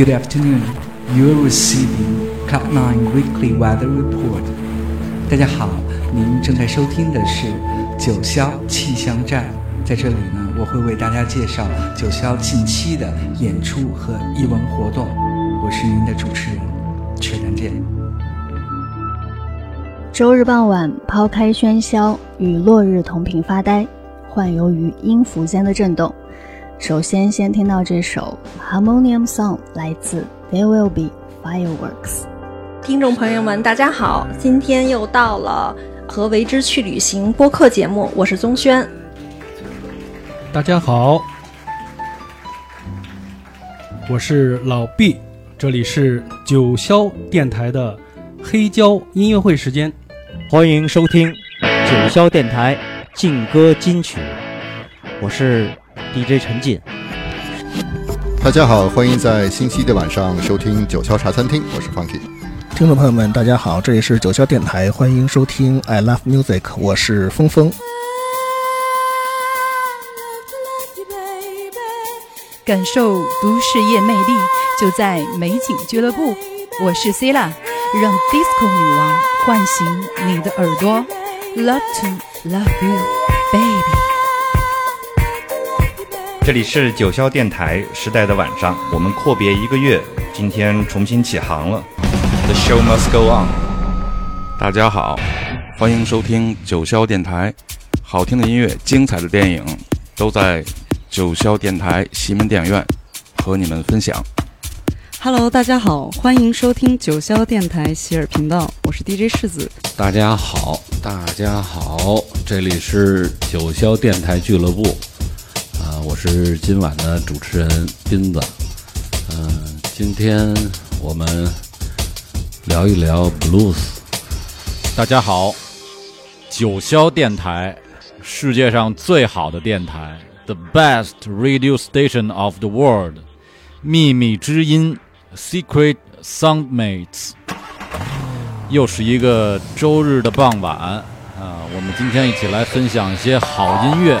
Good afternoon. You are receiving Cloud9 Weekly Weather Report. 大家好，您正在收听的是九霄气象站。在这里呢，我会为大家介绍九霄近期的演出和艺文活动。我是您的主持人，缺丹见。周日傍晚，抛开喧嚣，与落日同频发呆，幻游于音符间的震动。首先，先听到这首《Harmonium Song》，来自 There Will Be Fireworks。听众朋友们，大家好，今天又到了和为之去旅行播客节目，我是宗轩。大家好，我是老毕，这里是九霄电台的黑胶音乐会时间，欢迎收听九霄电台劲歌金曲，我是。DJ 陈进，大家好，欢迎在星期一的晚上收听九霄茶餐厅，我是 Funky。听众朋友们，大家好，这里是九霄电台，欢迎收听 I Love Music，我是峰峰。感受都市夜魅力，就在美景俱乐部。我是 c i l a 让 Disco 女王唤醒你的耳朵。Love to love you, baby。这里是九霄电台时代的晚上，我们阔别一个月，今天重新起航了。The show must go on。大家好，欢迎收听九霄电台，好听的音乐、精彩的电影都在九霄电台西门电影院和你们分享。Hello，大家好，欢迎收听九霄电台喜尔频道，我是 DJ 世子。大家好，大家好，这里是九霄电台俱乐部。我是今晚的主持人斌子，嗯，今天我们聊一聊 blues。大家好，九霄电台，世界上最好的电台，the best radio station of the world，秘密之音，secret soundmates。又是一个周日的傍晚啊，我们今天一起来分享一些好音乐。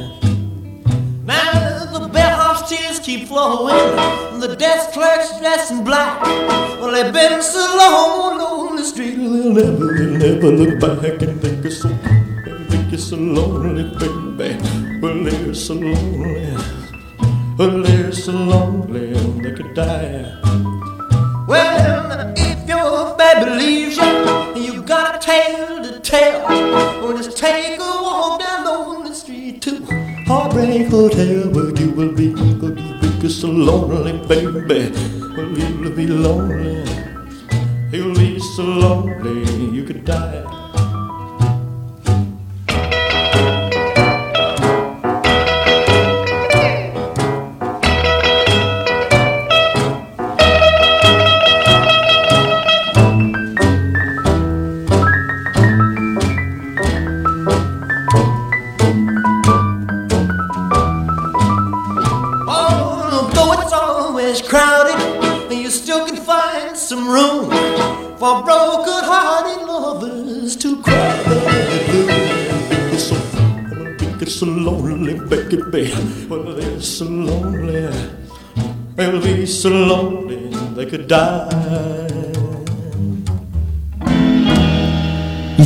Keep flowing the desk clerks dressed in black. Well, they've been so long on the street, they'll never, they'll never look back and think it's so, think it's so lonely, baby. Well, they're so lonely. Well, they're so lonely, they could die. Well, if your baby leaves you, you got a tale to tell. Well, just take a walk down on the street to Heartbreak Hotel, where you will be so lonely, baby. Well, you'll be lonely. You'll be so lonely you could die. for broken hearted lovers to cry. It's so lonely, baby, well, it's so lonely, they'll be so lonely they could die.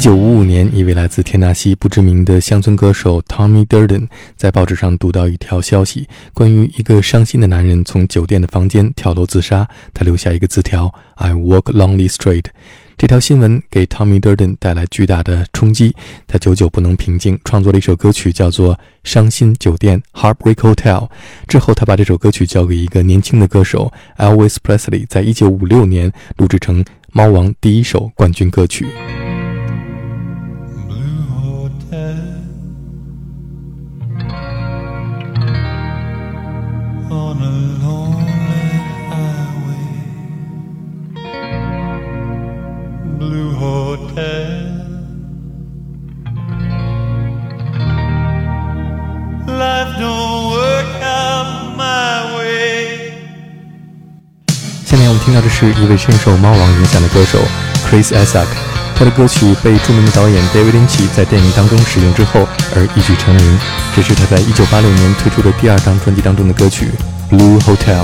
九五五年，一位来自田纳西不知名的乡村歌手 Tommy Durden 在报纸上读到一条消息，关于一个伤心的男人从酒店的房间跳楼自杀。他留下一个字条：“I walk lonely street。”这条新闻给 Tommy Durden 带来巨大的冲击，他久久不能平静，创作了一首歌曲，叫做《伤心酒店》（Heartbreak Hotel）。之后，他把这首歌曲交给一个年轻的歌手 Elvis Presley，在一九五六年录制成猫王第一首冠军歌曲。Blue Hotel 下面我们听到的是一位深受猫王影响的歌手 Chris Isaak，他的歌曲被著名的导演 David Lynch 在电影当中使用之后而一举成名。这是他在1986年推出的第二张专辑当中的歌曲《Blue Hotel》。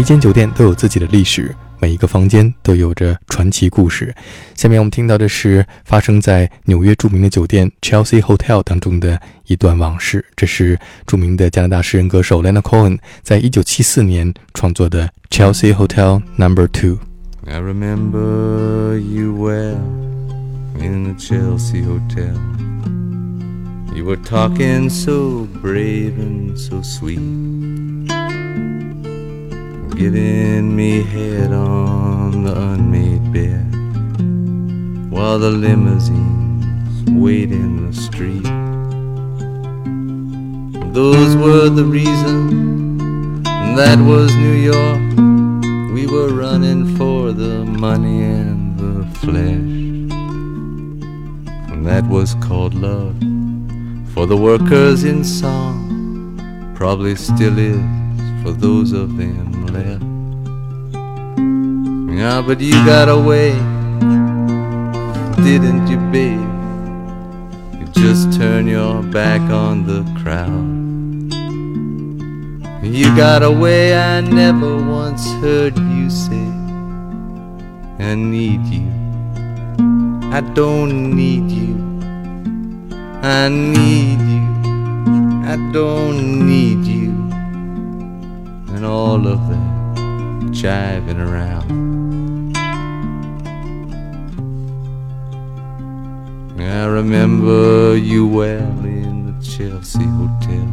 每间酒店都有自己的历史，每一个房间都有着传奇故事。下面我们听到的是发生在纽约著名的酒店 Chelsea Hotel 当中的一段往事。这是著名的加拿大诗人歌手 Lena Cohen 在一九七四年创作的 Chelsea Hotel Number Two。I remember you well in the Chelsea Hotel. You were talking so brave and so sweet. Giving me head on the unmade bed while the limousines wait in the street. Those were the reasons, that was New York. We were running for the money and the flesh. And that was called love for the workers in song, probably still is for those of them Yeah, but you got away, didn't you, babe? You just turn your back on the crowd. You got away, I never once heard you say, I need you. I don't need you. I need you, I don't need you, and all of that jiving around. I remember you well in the Chelsea Hotel.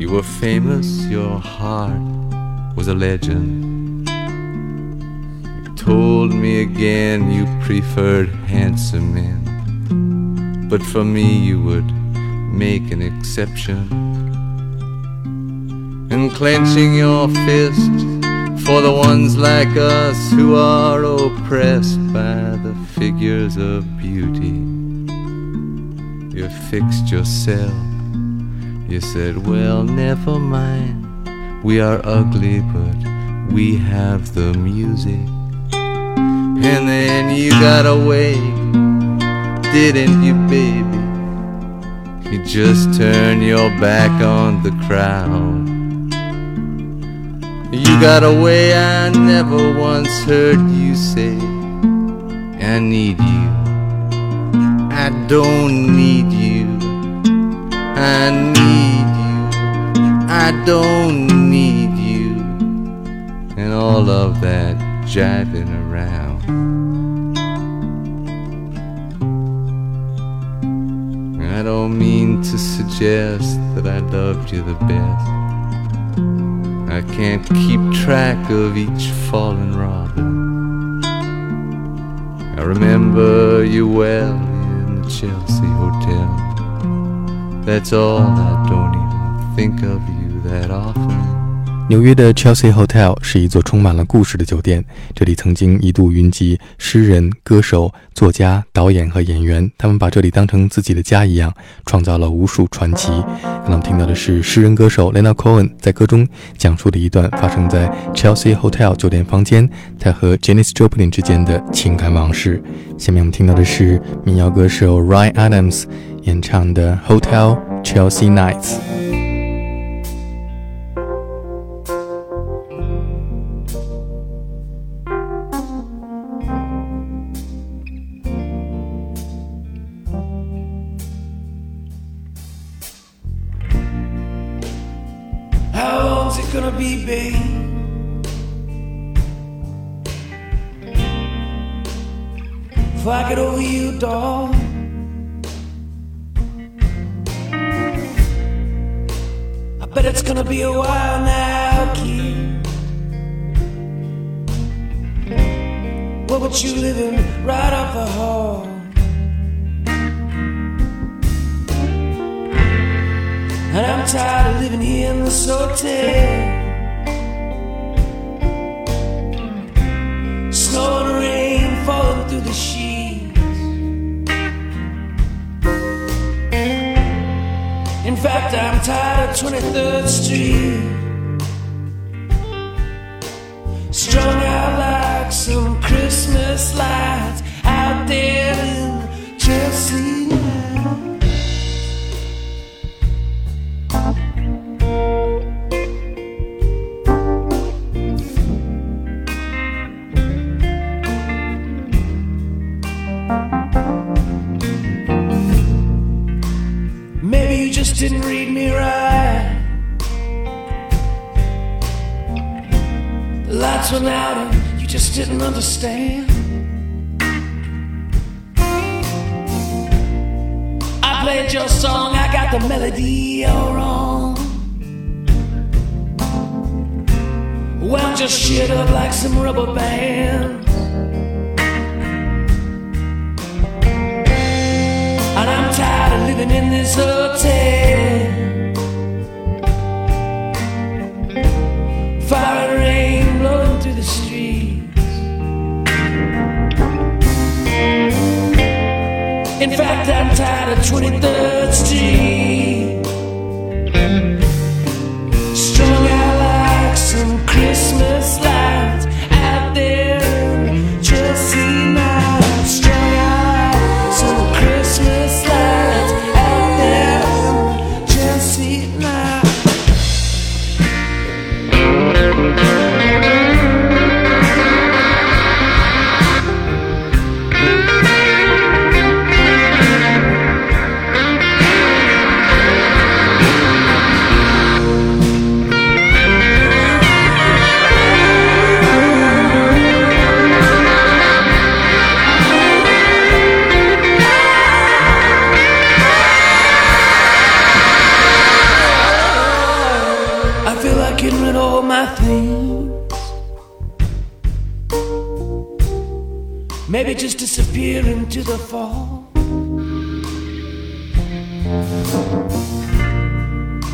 You were famous, your heart was a legend. You told me again you preferred handsome men, but for me you would make an exception. And clenching your fist for the ones like us who are oppressed by the figures of beauty. You fixed yourself. You said, Well, never mind. We are ugly, but we have the music. And then you got away, didn't you, baby? You just turned your back on the crowd. You got away, I never once heard you say, I need you. I don't need you. I need you. I don't need you. And all of that jiving around. I don't mean to suggest that I loved you the best. I can't keep track of each fallen robin. I remember you well in the Chelsea Hotel. That's all, I don't even think of you that often. 纽约的 Chelsea Hotel 是一座充满了故事的酒店，这里曾经一度云集诗人、歌手、作家、导演和演员，他们把这里当成自己的家一样，创造了无数传奇。刚刚听到的是诗人歌手 Lena Cohen 在歌中讲述的一段发生在 Chelsea Hotel 酒店房间他和 Janis Joplin 之间的情感往事。下面我们听到的是民谣歌手 Ryan Adams 演唱的 Hotel Chelsea Nights。Long's it gonna be, babe? Before I get over you, dog. I bet it's gonna be a while now, kid. What with you living right up the hall? And I'm tired of living here in this hotel. Snow and rain falling through the sheets. In fact, I'm tired of 23rd Street. Strung out like some Christmas lights out there in Chelsea didn't read me right. The lights went out and you just didn't understand. I played your song, I got the melody all wrong. Wound your shit up like some rubber band. And I'm tired of living in this hotel. Fire and rain blowing through the streets. In fact, I'm tired of 23rd Street.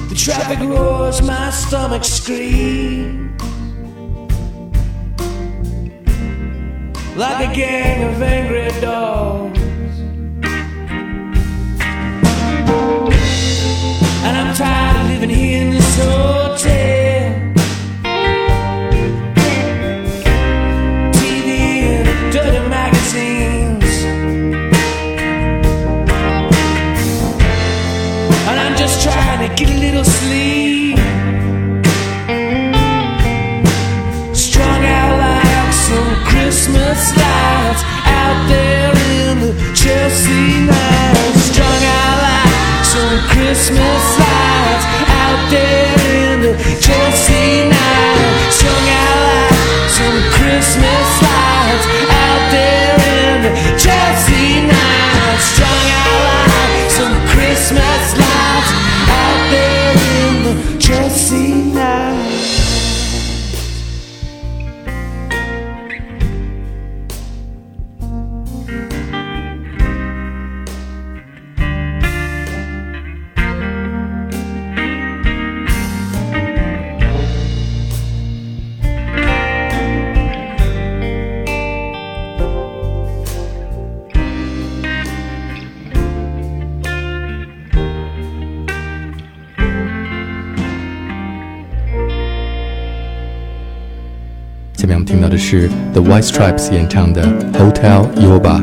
The traffic roars, my stomach screams. 下面我们听到的是 The White Stripes 演唱的《Hotel Yorba》。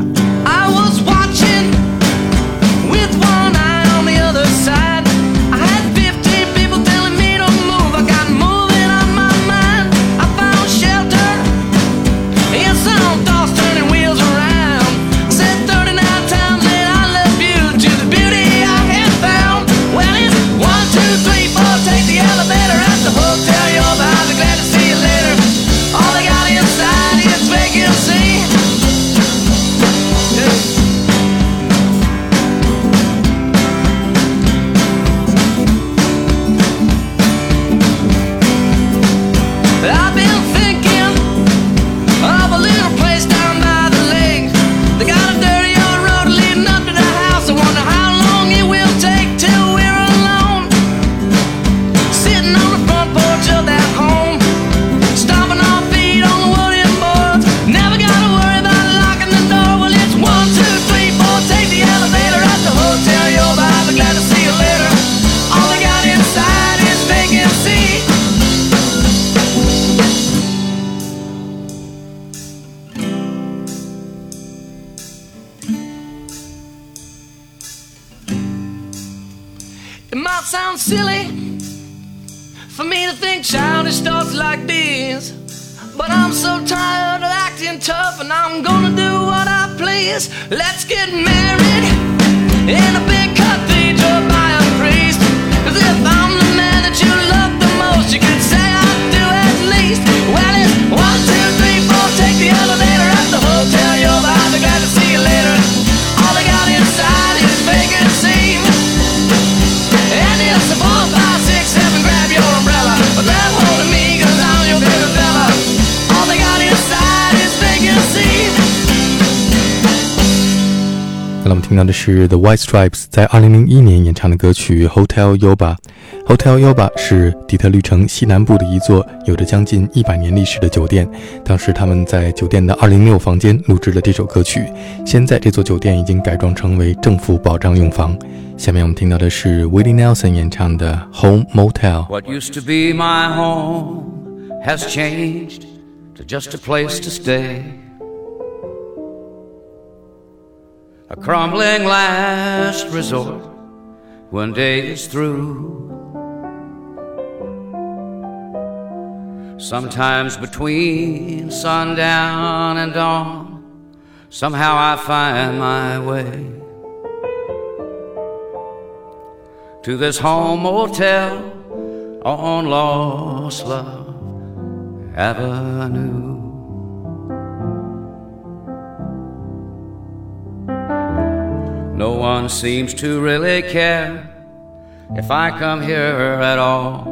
Thoughts like these. But I'm so tired of acting tough, and I'm gonna do what I please. Let's get married in a big cathedral by 听到的是 The White Stripes 在2001年演唱的歌曲 Hotel Yoba。Hotel Yoba 是底特律城西南部的一座有着将近一百年历史的酒店。当时他们在酒店的206房间录制了这首歌曲。现在这座酒店已经改装成为政府保障用房。下面我们听到的是 Willie Nelson 演唱的 Home Motel。What used to be my home has changed to just a place to stay. A crumbling last resort when day is through. Sometimes between sundown and dawn, somehow I find my way to this home motel on Lost Love Avenue. No one seems to really care if I come here at all.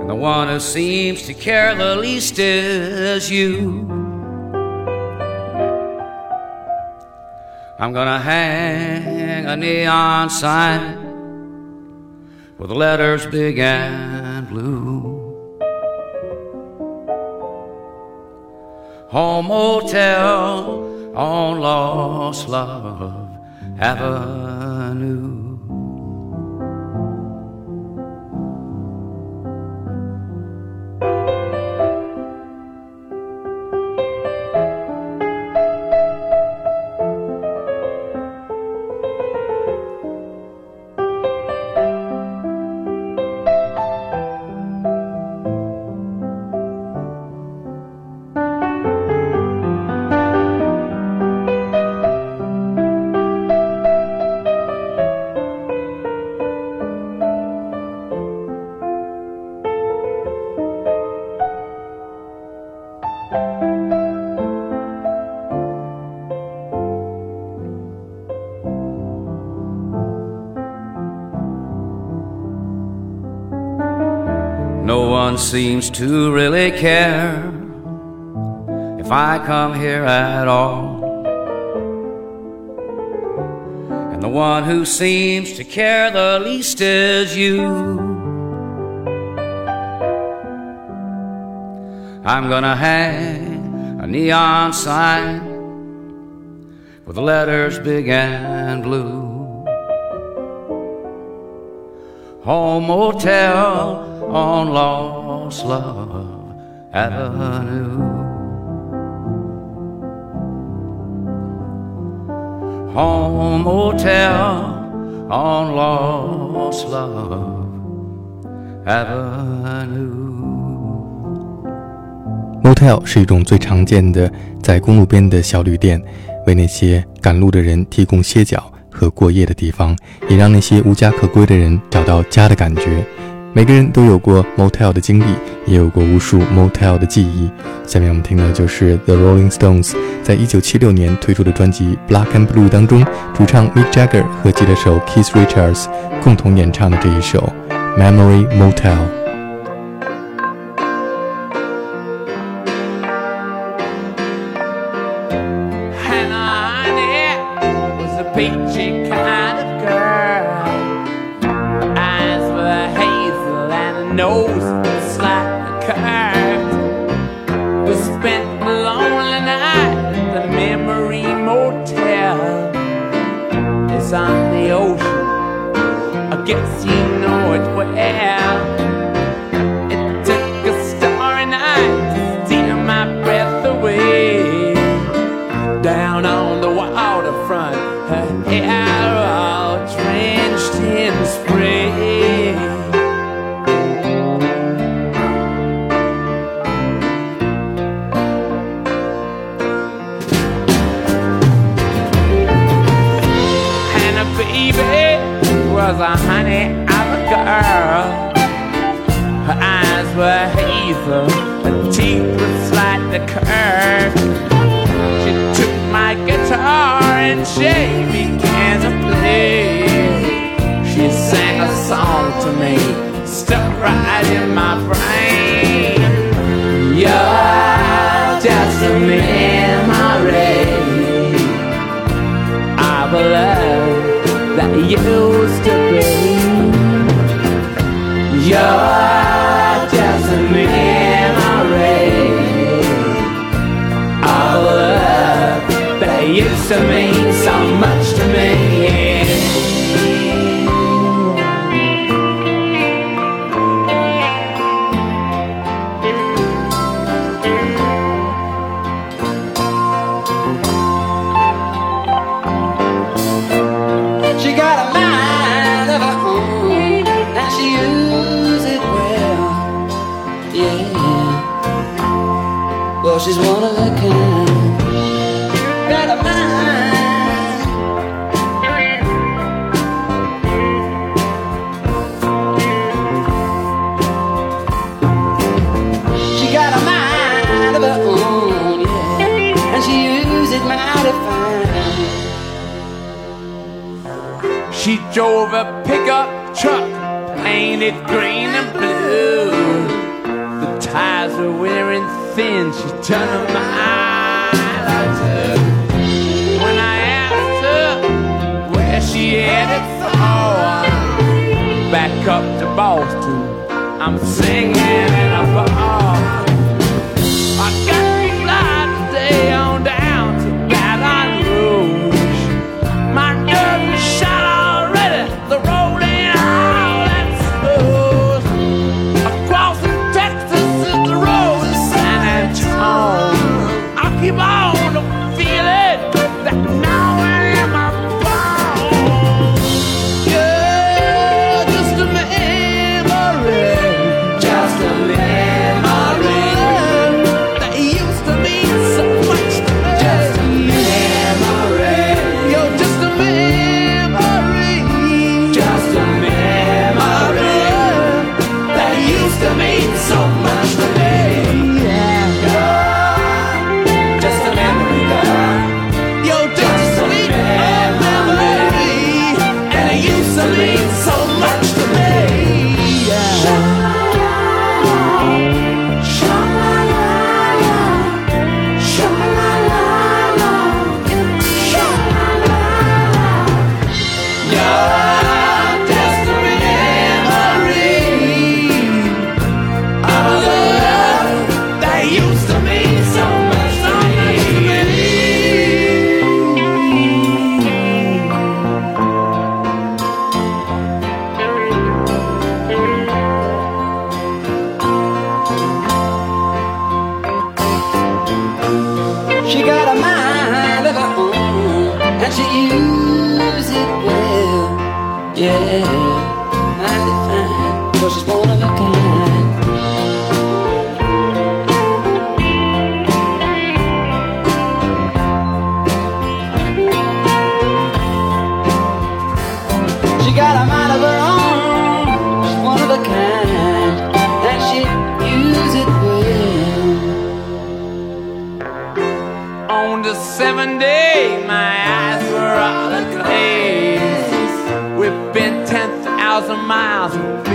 And the one who seems to care the least is you. I'm gonna hang a neon sign with letters big and blue. Home Motel on Lost Love Avenue. No one seems to really care if I come here at all. And the one who seems to care the least is you. I'm gonna hang a neon sign with the letters big and blue. Home Motel on Lost Love Avenue. Home Motel on Lost Love Avenue. Motel 是一种最常见的在公路边的小旅店，为那些赶路的人提供歇脚和过夜的地方，也让那些无家可归的人找到家的感觉。每个人都有过 motel 的经历，也有过无数 motel 的记忆。下面我们听的就是 The Rolling Stones 在一九七六年推出的专辑《Black and Blue》当中，主唱 Mick Jagger 和吉他手 Keith Richards 共同演唱的这一首《Memory Motel》。Honey of a girl. Her eyes were hazel, her teeth were slightly curved. She took my guitar and she began to play. She sang a song to me, stuck right in my brain. You're just a memory of a love that used to. You're just a memory. A love that used to mean so much She drove a pickup truck painted green and blue. The tires were wearing fin, she turned my eyes up. When I asked her where she headed for, back up to Boston, I'm singing in a bar. She got a mind of her own, and she uses it well. Yeah,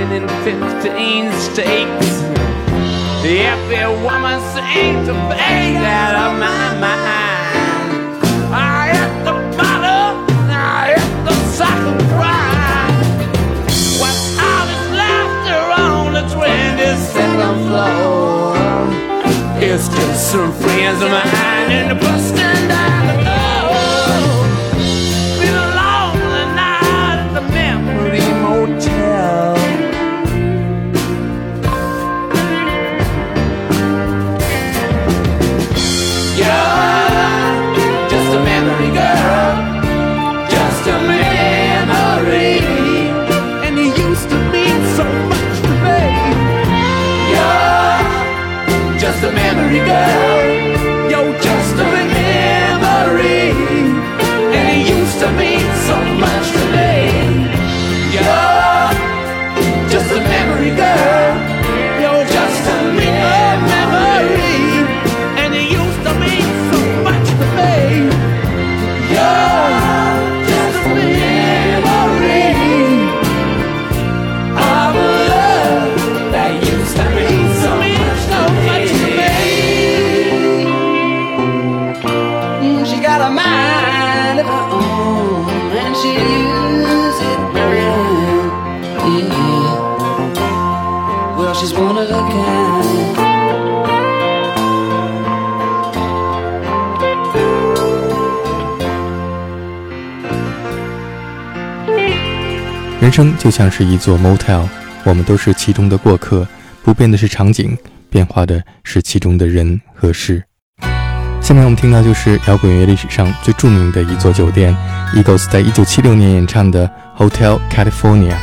115 stakes. If the woman seems to fade out of my mind, I hit the bottom, I hit the second prime. What's all this laughter on the 22nd floor? It's just some friends of mine in the busting. 人生就像是一座 motel，我们都是其中的过客，不变的是场景，变化的是其中的人和事。下面我们听到就是摇滚乐历史上最著名的一座酒店，Eagles 在一九七六年演唱的 Hotel California。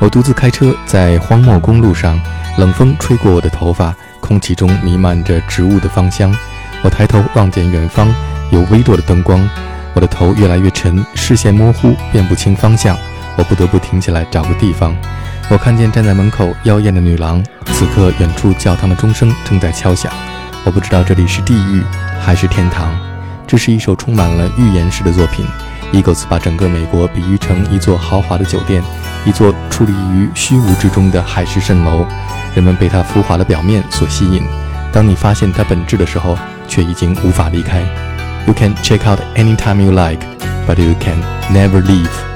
我独自开车在荒漠公路上，冷风吹过我的头发，空气中弥漫着植物的芳香。我抬头望见远方有微弱的灯光，我的头越来越沉，视线模糊，辨不清方向。我不得不停下来找个地方。我看见站在门口妖艳的女郎，此刻远处教堂的钟声正在敲响。我不知道这里是地狱还是天堂。这是一首充满了预言式的作品。Eagles 把整个美国比喻成一座豪华的酒店，一座矗立于虚无之中的海市蜃楼。人们被它浮华的表面所吸引，当你发现它本质的时候，却已经无法离开。You can check out anytime you like, but you can never leave.